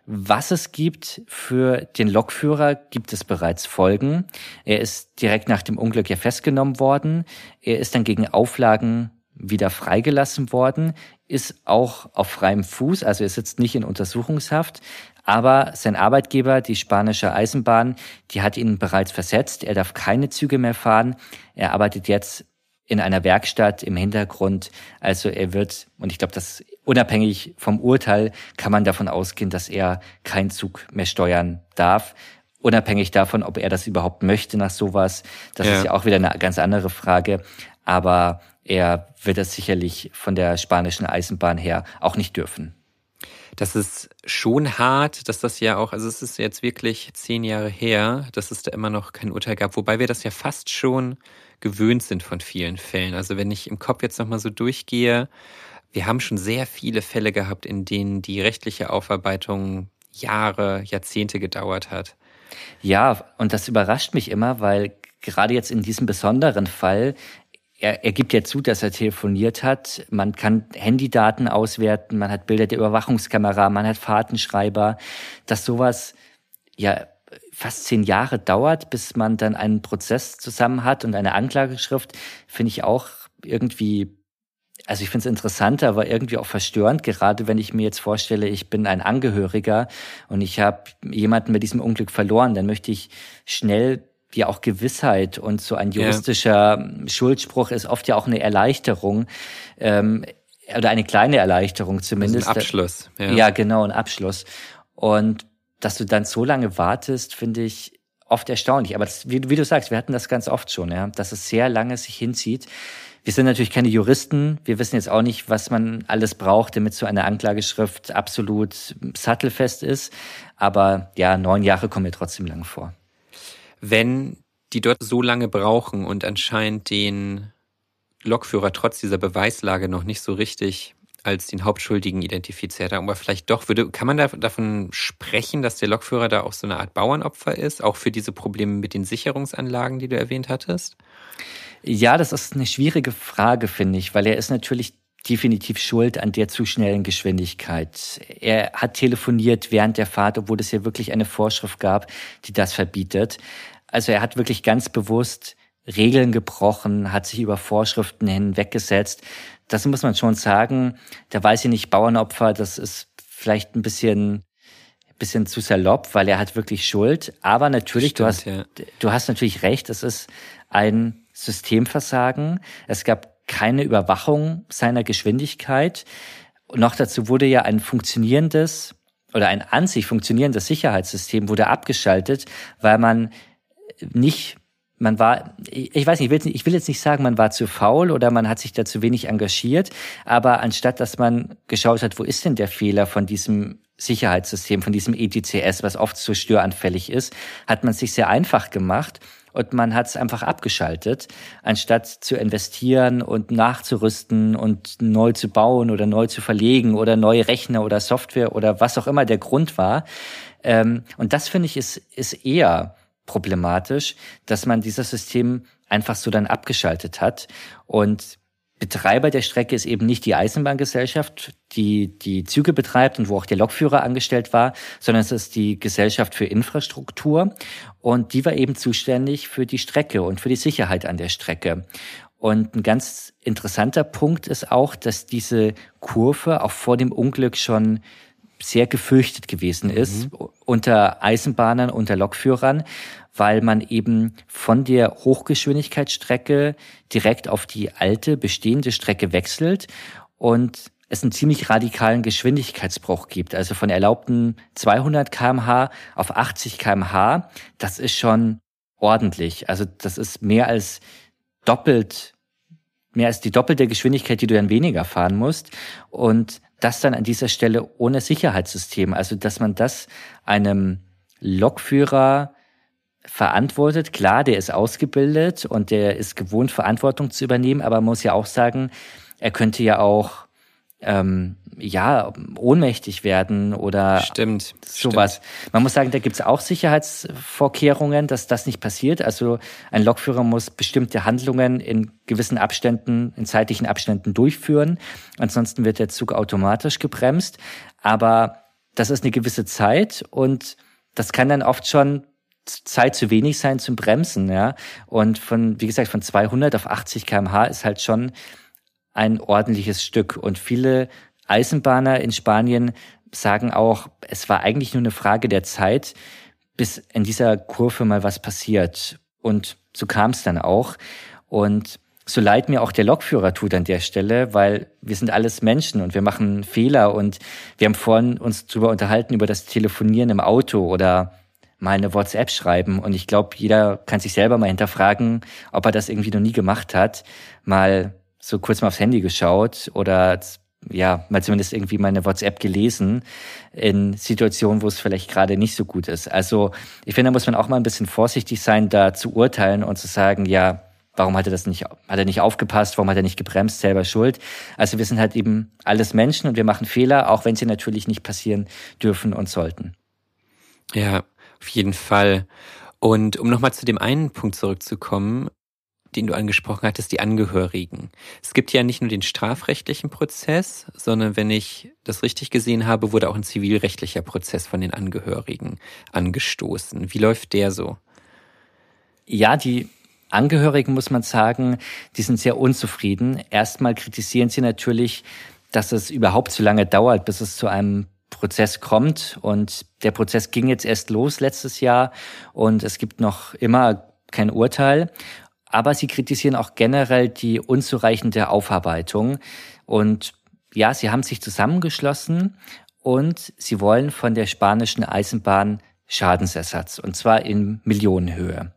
Was es gibt für den Lokführer, gibt es bereits Folgen. Er ist direkt nach dem Unglück ja festgenommen worden. Er ist dann gegen Auflagen wieder freigelassen worden, ist auch auf freiem Fuß, also er sitzt nicht in Untersuchungshaft. Aber sein Arbeitgeber, die spanische Eisenbahn, die hat ihn bereits versetzt. Er darf keine Züge mehr fahren. Er arbeitet jetzt in einer Werkstatt im Hintergrund. Also er wird, und ich glaube, das unabhängig vom Urteil kann man davon ausgehen, dass er keinen Zug mehr steuern darf. Unabhängig davon, ob er das überhaupt möchte nach sowas. Das ja. ist ja auch wieder eine ganz andere Frage. Aber er wird es sicherlich von der spanischen Eisenbahn her auch nicht dürfen. Das ist schon hart, dass das ja auch, also es ist jetzt wirklich zehn Jahre her, dass es da immer noch kein Urteil gab, wobei wir das ja fast schon gewöhnt sind von vielen Fällen. Also wenn ich im Kopf jetzt nochmal so durchgehe, wir haben schon sehr viele Fälle gehabt, in denen die rechtliche Aufarbeitung Jahre, Jahrzehnte gedauert hat. Ja, und das überrascht mich immer, weil gerade jetzt in diesem besonderen Fall, er, er gibt ja zu, dass er telefoniert hat. Man kann Handydaten auswerten, man hat Bilder der Überwachungskamera, man hat Fahrtenschreiber, dass sowas ja fast zehn Jahre dauert, bis man dann einen Prozess zusammen hat und eine Anklageschrift, finde ich auch irgendwie, also ich finde es interessant, aber irgendwie auch verstörend, gerade wenn ich mir jetzt vorstelle, ich bin ein Angehöriger und ich habe jemanden mit diesem Unglück verloren, dann möchte ich schnell ja auch Gewissheit und so ein juristischer ja. Schuldspruch ist oft ja auch eine Erleichterung. Ähm, oder eine kleine Erleichterung zumindest. Also ein Abschluss. Ja. ja, genau, ein Abschluss. Und dass du dann so lange wartest, finde ich oft erstaunlich. Aber das, wie, wie, du sagst, wir hatten das ganz oft schon, ja, dass es sehr lange sich hinzieht. Wir sind natürlich keine Juristen. Wir wissen jetzt auch nicht, was man alles braucht, damit so eine Anklageschrift absolut sattelfest ist. Aber ja, neun Jahre kommen mir trotzdem lang vor. Wenn die dort so lange brauchen und anscheinend den Lokführer trotz dieser Beweislage noch nicht so richtig als den Hauptschuldigen identifiziert haben. Aber vielleicht doch, würde, kann man da, davon sprechen, dass der Lokführer da auch so eine Art Bauernopfer ist, auch für diese Probleme mit den Sicherungsanlagen, die du erwähnt hattest? Ja, das ist eine schwierige Frage, finde ich, weil er ist natürlich definitiv schuld an der zu schnellen Geschwindigkeit. Er hat telefoniert während der Fahrt, obwohl es ja wirklich eine Vorschrift gab, die das verbietet. Also er hat wirklich ganz bewusst Regeln gebrochen, hat sich über Vorschriften hinweggesetzt das muss man schon sagen. Da weiß ich nicht, Bauernopfer, das ist vielleicht ein bisschen bisschen zu salopp, weil er hat wirklich Schuld. Aber natürlich, Stimmt, du hast, ja. du hast natürlich recht, es ist ein Systemversagen. Es gab keine Überwachung seiner Geschwindigkeit. Und noch dazu wurde ja ein funktionierendes oder ein an sich funktionierendes Sicherheitssystem wurde abgeschaltet, weil man nicht man war, ich weiß nicht, ich will, jetzt nicht sagen, man war zu faul oder man hat sich da zu wenig engagiert, aber anstatt dass man geschaut hat, wo ist denn der Fehler von diesem Sicherheitssystem, von diesem ETCS, was oft so störanfällig ist, hat man sich sehr einfach gemacht und man hat es einfach abgeschaltet, anstatt zu investieren und nachzurüsten und neu zu bauen oder neu zu verlegen oder neue Rechner oder Software oder was auch immer der Grund war. Ähm, und das finde ich ist, ist eher problematisch, dass man dieses System einfach so dann abgeschaltet hat und Betreiber der Strecke ist eben nicht die Eisenbahngesellschaft, die die Züge betreibt und wo auch der Lokführer angestellt war, sondern es ist die Gesellschaft für Infrastruktur und die war eben zuständig für die Strecke und für die Sicherheit an der Strecke. Und ein ganz interessanter Punkt ist auch, dass diese Kurve auch vor dem Unglück schon sehr gefürchtet gewesen mhm. ist mhm. unter Eisenbahnern, unter Lokführern, weil man eben von der Hochgeschwindigkeitsstrecke direkt auf die alte bestehende Strecke wechselt und es einen ziemlich radikalen Geschwindigkeitsbruch gibt. Also von erlaubten 200 kmh auf 80 kmh, das ist schon ordentlich. Also das ist mehr als doppelt, mehr als die doppelte Geschwindigkeit, die du dann weniger fahren musst. Und das dann an dieser Stelle ohne Sicherheitssystem. Also, dass man das einem Lokführer verantwortet. Klar, der ist ausgebildet und der ist gewohnt, Verantwortung zu übernehmen, aber man muss ja auch sagen, er könnte ja auch ähm, ja, ohnmächtig werden oder stimmt, sowas. Stimmt. Man muss sagen, da gibt es auch Sicherheitsvorkehrungen, dass das nicht passiert. Also ein Lokführer muss bestimmte Handlungen in gewissen Abständen, in zeitlichen Abständen durchführen. Ansonsten wird der Zug automatisch gebremst. Aber das ist eine gewisse Zeit und das kann dann oft schon Zeit zu wenig sein zum Bremsen, ja. Und von, wie gesagt, von 200 auf 80 kmh ist halt schon ein ordentliches Stück. Und viele Eisenbahner in Spanien sagen auch, es war eigentlich nur eine Frage der Zeit, bis in dieser Kurve mal was passiert. Und so kam es dann auch. Und so leid mir auch der Lokführer tut an der Stelle, weil wir sind alles Menschen und wir machen Fehler und wir haben vorhin uns darüber unterhalten, über das Telefonieren im Auto oder mal eine WhatsApp schreiben. Und ich glaube, jeder kann sich selber mal hinterfragen, ob er das irgendwie noch nie gemacht hat, mal so kurz mal aufs Handy geschaut oder ja, mal zumindest irgendwie meine WhatsApp gelesen in Situationen, wo es vielleicht gerade nicht so gut ist. Also ich finde, da muss man auch mal ein bisschen vorsichtig sein, da zu urteilen und zu sagen, ja, warum hat er das nicht, hat er nicht aufgepasst, warum hat er nicht gebremst, selber schuld. Also wir sind halt eben alles Menschen und wir machen Fehler, auch wenn sie natürlich nicht passieren dürfen und sollten. Ja, auf jeden Fall. Und um nochmal zu dem einen Punkt zurückzukommen, den du angesprochen hattest, die Angehörigen. Es gibt ja nicht nur den strafrechtlichen Prozess, sondern wenn ich das richtig gesehen habe, wurde auch ein zivilrechtlicher Prozess von den Angehörigen angestoßen. Wie läuft der so? Ja, die Angehörigen, muss man sagen, die sind sehr unzufrieden. Erstmal kritisieren sie natürlich, dass es überhaupt zu lange dauert, bis es zu einem Prozess kommt. Und der Prozess ging jetzt erst los letztes Jahr und es gibt noch immer kein Urteil. Aber sie kritisieren auch generell die unzureichende Aufarbeitung. Und ja, sie haben sich zusammengeschlossen und sie wollen von der spanischen Eisenbahn Schadensersatz, und zwar in Millionenhöhe.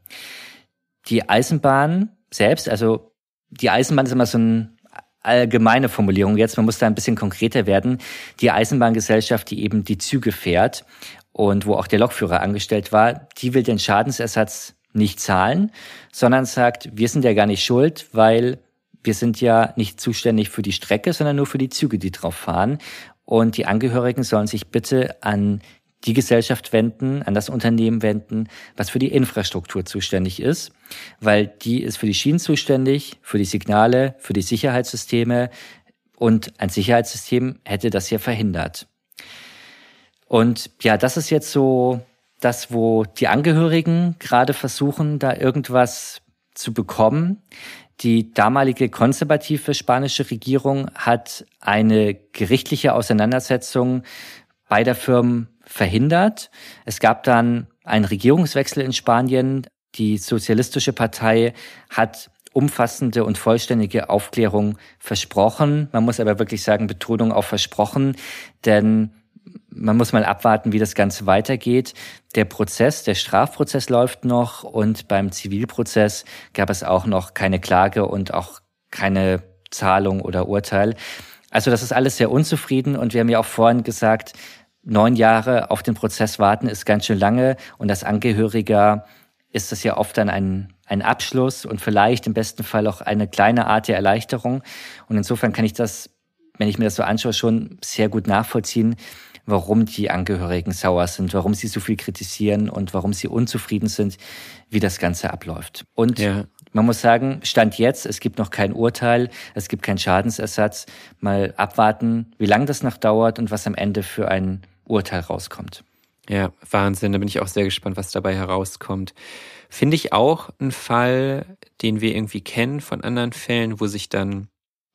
Die Eisenbahn selbst, also die Eisenbahn ist immer so eine allgemeine Formulierung jetzt, man muss da ein bisschen konkreter werden. Die Eisenbahngesellschaft, die eben die Züge fährt und wo auch der Lokführer angestellt war, die will den Schadensersatz nicht zahlen, sondern sagt, wir sind ja gar nicht schuld, weil wir sind ja nicht zuständig für die Strecke, sondern nur für die Züge, die drauf fahren. Und die Angehörigen sollen sich bitte an die Gesellschaft wenden, an das Unternehmen wenden, was für die Infrastruktur zuständig ist, weil die ist für die Schienen zuständig, für die Signale, für die Sicherheitssysteme und ein Sicherheitssystem hätte das ja verhindert. Und ja, das ist jetzt so das, wo die Angehörigen gerade versuchen, da irgendwas zu bekommen. Die damalige konservative spanische Regierung hat eine gerichtliche Auseinandersetzung beider Firmen verhindert. Es gab dann einen Regierungswechsel in Spanien. Die Sozialistische Partei hat umfassende und vollständige Aufklärung versprochen. Man muss aber wirklich sagen, Betonung auf versprochen, denn man muss mal abwarten, wie das Ganze weitergeht. Der Prozess, der Strafprozess läuft noch und beim Zivilprozess gab es auch noch keine Klage und auch keine Zahlung oder Urteil. Also das ist alles sehr unzufrieden und wir haben ja auch vorhin gesagt, neun Jahre auf den Prozess warten ist ganz schön lange und als Angehöriger ist das ja oft dann ein, ein Abschluss und vielleicht im besten Fall auch eine kleine Art der Erleichterung. Und insofern kann ich das, wenn ich mir das so anschaue, schon sehr gut nachvollziehen, warum die Angehörigen sauer sind, warum sie so viel kritisieren und warum sie unzufrieden sind, wie das Ganze abläuft. Und ja. man muss sagen, Stand jetzt, es gibt noch kein Urteil, es gibt keinen Schadensersatz. Mal abwarten, wie lange das noch dauert und was am Ende für ein Urteil rauskommt. Ja, Wahnsinn. Da bin ich auch sehr gespannt, was dabei herauskommt. Finde ich auch ein Fall, den wir irgendwie kennen von anderen Fällen, wo sich dann,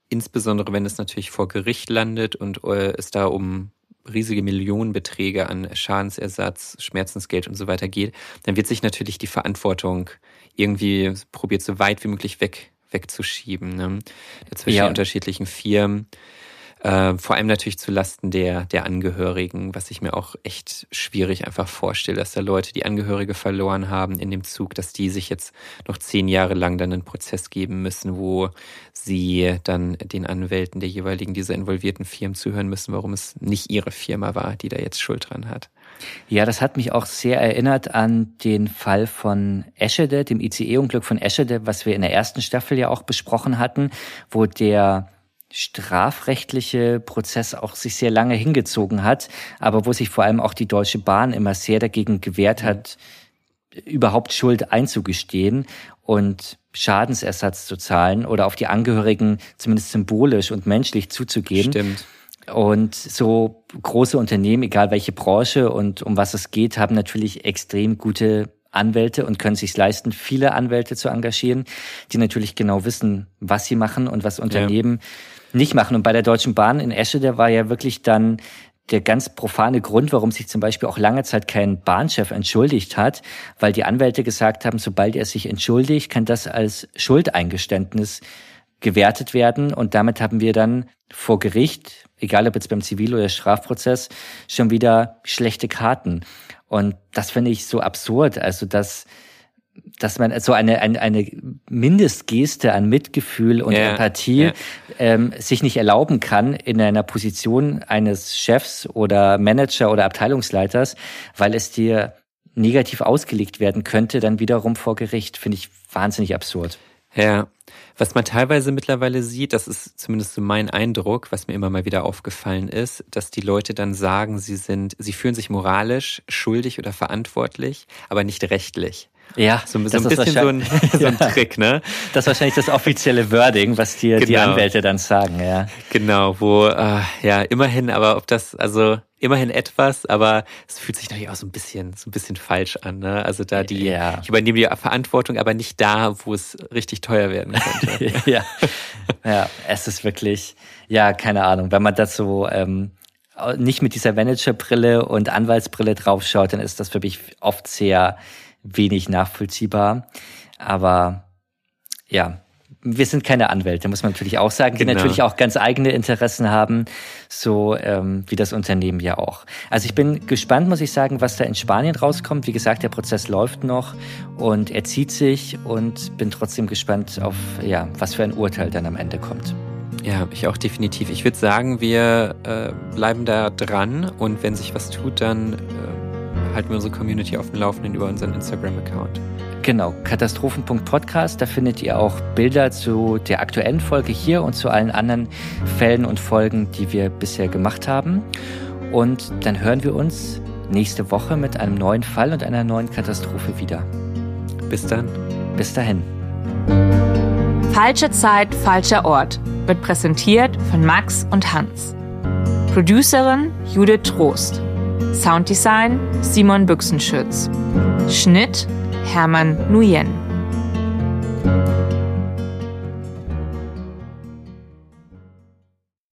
insbesondere wenn es natürlich vor Gericht landet und äh, es da um riesige Millionenbeträge an Schadensersatz, Schmerzensgeld und so weiter geht, dann wird sich natürlich die Verantwortung irgendwie probiert, so weit wie möglich weg, wegzuschieben. Ne? Zwischen ja. unterschiedlichen Firmen. Äh, vor allem natürlich zu Lasten der, der Angehörigen, was ich mir auch echt schwierig einfach vorstelle, dass da Leute, die Angehörige verloren haben in dem Zug, dass die sich jetzt noch zehn Jahre lang dann einen Prozess geben müssen, wo sie dann den Anwälten der jeweiligen dieser involvierten Firmen zuhören müssen, warum es nicht ihre Firma war, die da jetzt Schuld dran hat. Ja, das hat mich auch sehr erinnert an den Fall von Eschede, dem ICE-Unglück von Eschede, was wir in der ersten Staffel ja auch besprochen hatten, wo der strafrechtliche Prozess auch sich sehr lange hingezogen hat, aber wo sich vor allem auch die Deutsche Bahn immer sehr dagegen gewehrt hat, überhaupt Schuld einzugestehen und Schadensersatz zu zahlen oder auf die Angehörigen zumindest symbolisch und menschlich zuzugehen. Stimmt. Und so große Unternehmen, egal welche Branche und um was es geht, haben natürlich extrem gute Anwälte und können sich leisten, viele Anwälte zu engagieren, die natürlich genau wissen, was sie machen und was Unternehmen ja nicht machen. Und bei der Deutschen Bahn in Esche, der war ja wirklich dann der ganz profane Grund, warum sich zum Beispiel auch lange Zeit kein Bahnchef entschuldigt hat, weil die Anwälte gesagt haben, sobald er sich entschuldigt, kann das als Schuldeingeständnis gewertet werden. Und damit haben wir dann vor Gericht, egal ob jetzt beim Zivil- oder Strafprozess, schon wieder schlechte Karten. Und das finde ich so absurd. Also, dass dass man so eine, eine, eine Mindestgeste an Mitgefühl und ja, Empathie ja. Ähm, sich nicht erlauben kann in einer Position eines Chefs oder Manager oder Abteilungsleiters, weil es dir negativ ausgelegt werden könnte, dann wiederum vor Gericht, finde ich wahnsinnig absurd. Ja, was man teilweise mittlerweile sieht, das ist zumindest so mein Eindruck, was mir immer mal wieder aufgefallen ist, dass die Leute dann sagen, sie sind, sie fühlen sich moralisch schuldig oder verantwortlich, aber nicht rechtlich. Ja, so, so ein bisschen so ein, <laughs> so ein. Trick, ne? Das ist wahrscheinlich das offizielle Wording, was dir genau. die Anwälte dann sagen, ja. Genau, wo, äh, ja, immerhin, aber ob das, also immerhin etwas, aber es fühlt sich natürlich auch so ein bisschen, so ein bisschen falsch an, ne? Also da die, ja. ich übernehme die Verantwortung, aber nicht da, wo es richtig teuer werden könnte. <laughs> ja. ja, es ist wirklich, ja, keine Ahnung, wenn man das so, ähm, nicht mit dieser Managerbrille und Anwaltsbrille draufschaut, dann ist das für mich oft sehr, wenig nachvollziehbar. Aber ja, wir sind keine Anwälte, muss man natürlich auch sagen, die genau. natürlich auch ganz eigene Interessen haben, so ähm, wie das Unternehmen ja auch. Also ich bin gespannt, muss ich sagen, was da in Spanien rauskommt. Wie gesagt, der Prozess läuft noch und er zieht sich und bin trotzdem gespannt auf, ja, was für ein Urteil dann am Ende kommt. Ja, ich auch definitiv. Ich würde sagen, wir äh, bleiben da dran und wenn sich was tut, dann äh, halten wir unsere Community auf dem Laufenden über unseren Instagram-Account. Genau, Katastrophen.podcast, da findet ihr auch Bilder zu der aktuellen Folge hier und zu allen anderen Fällen und Folgen, die wir bisher gemacht haben. Und dann hören wir uns nächste Woche mit einem neuen Fall und einer neuen Katastrophe wieder. Bis dann. Bis dahin. Falsche Zeit, falscher Ort wird präsentiert von Max und Hans. Producerin Judith Trost. Sounddesign Simon Büchsenschütz. Schnitt Hermann Nuyen.